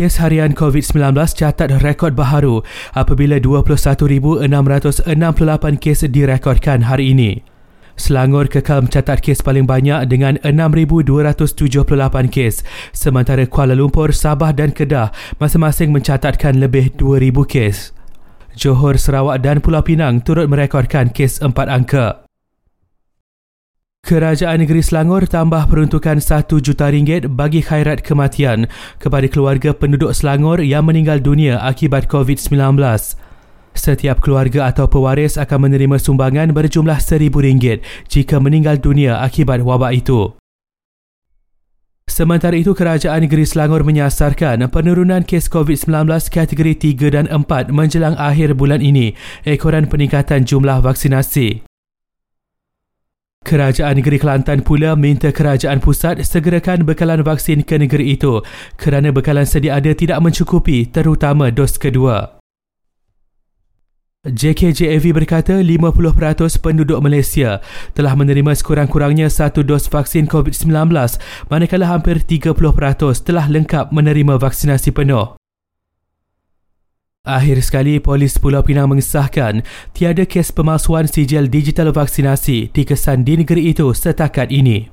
Kes harian COVID-19 catat rekod baharu apabila 21,668 kes direkodkan hari ini. Selangor kekal mencatat kes paling banyak dengan 6,278 kes, sementara Kuala Lumpur, Sabah dan Kedah masing-masing mencatatkan lebih 2,000 kes. Johor, Sarawak dan Pulau Pinang turut merekodkan kes empat angka. Kerajaan Negeri Selangor tambah peruntukan RM1 juta ringgit bagi khairat kematian kepada keluarga penduduk Selangor yang meninggal dunia akibat COVID-19. Setiap keluarga atau pewaris akan menerima sumbangan berjumlah RM1,000 jika meninggal dunia akibat wabak itu. Sementara itu, Kerajaan Negeri Selangor menyasarkan penurunan kes COVID-19 kategori 3 dan 4 menjelang akhir bulan ini ekoran peningkatan jumlah vaksinasi. Kerajaan Negeri Kelantan pula minta kerajaan pusat segerakan bekalan vaksin ke negeri itu kerana bekalan sedia ada tidak mencukupi terutama dos kedua. JKJAV berkata 50% penduduk Malaysia telah menerima sekurang-kurangnya satu dos vaksin COVID-19 manakala hampir 30% telah lengkap menerima vaksinasi penuh. Akhir sekali, Polis Pulau Pinang mengesahkan tiada kes pemalsuan sijil digital vaksinasi dikesan di negeri itu setakat ini.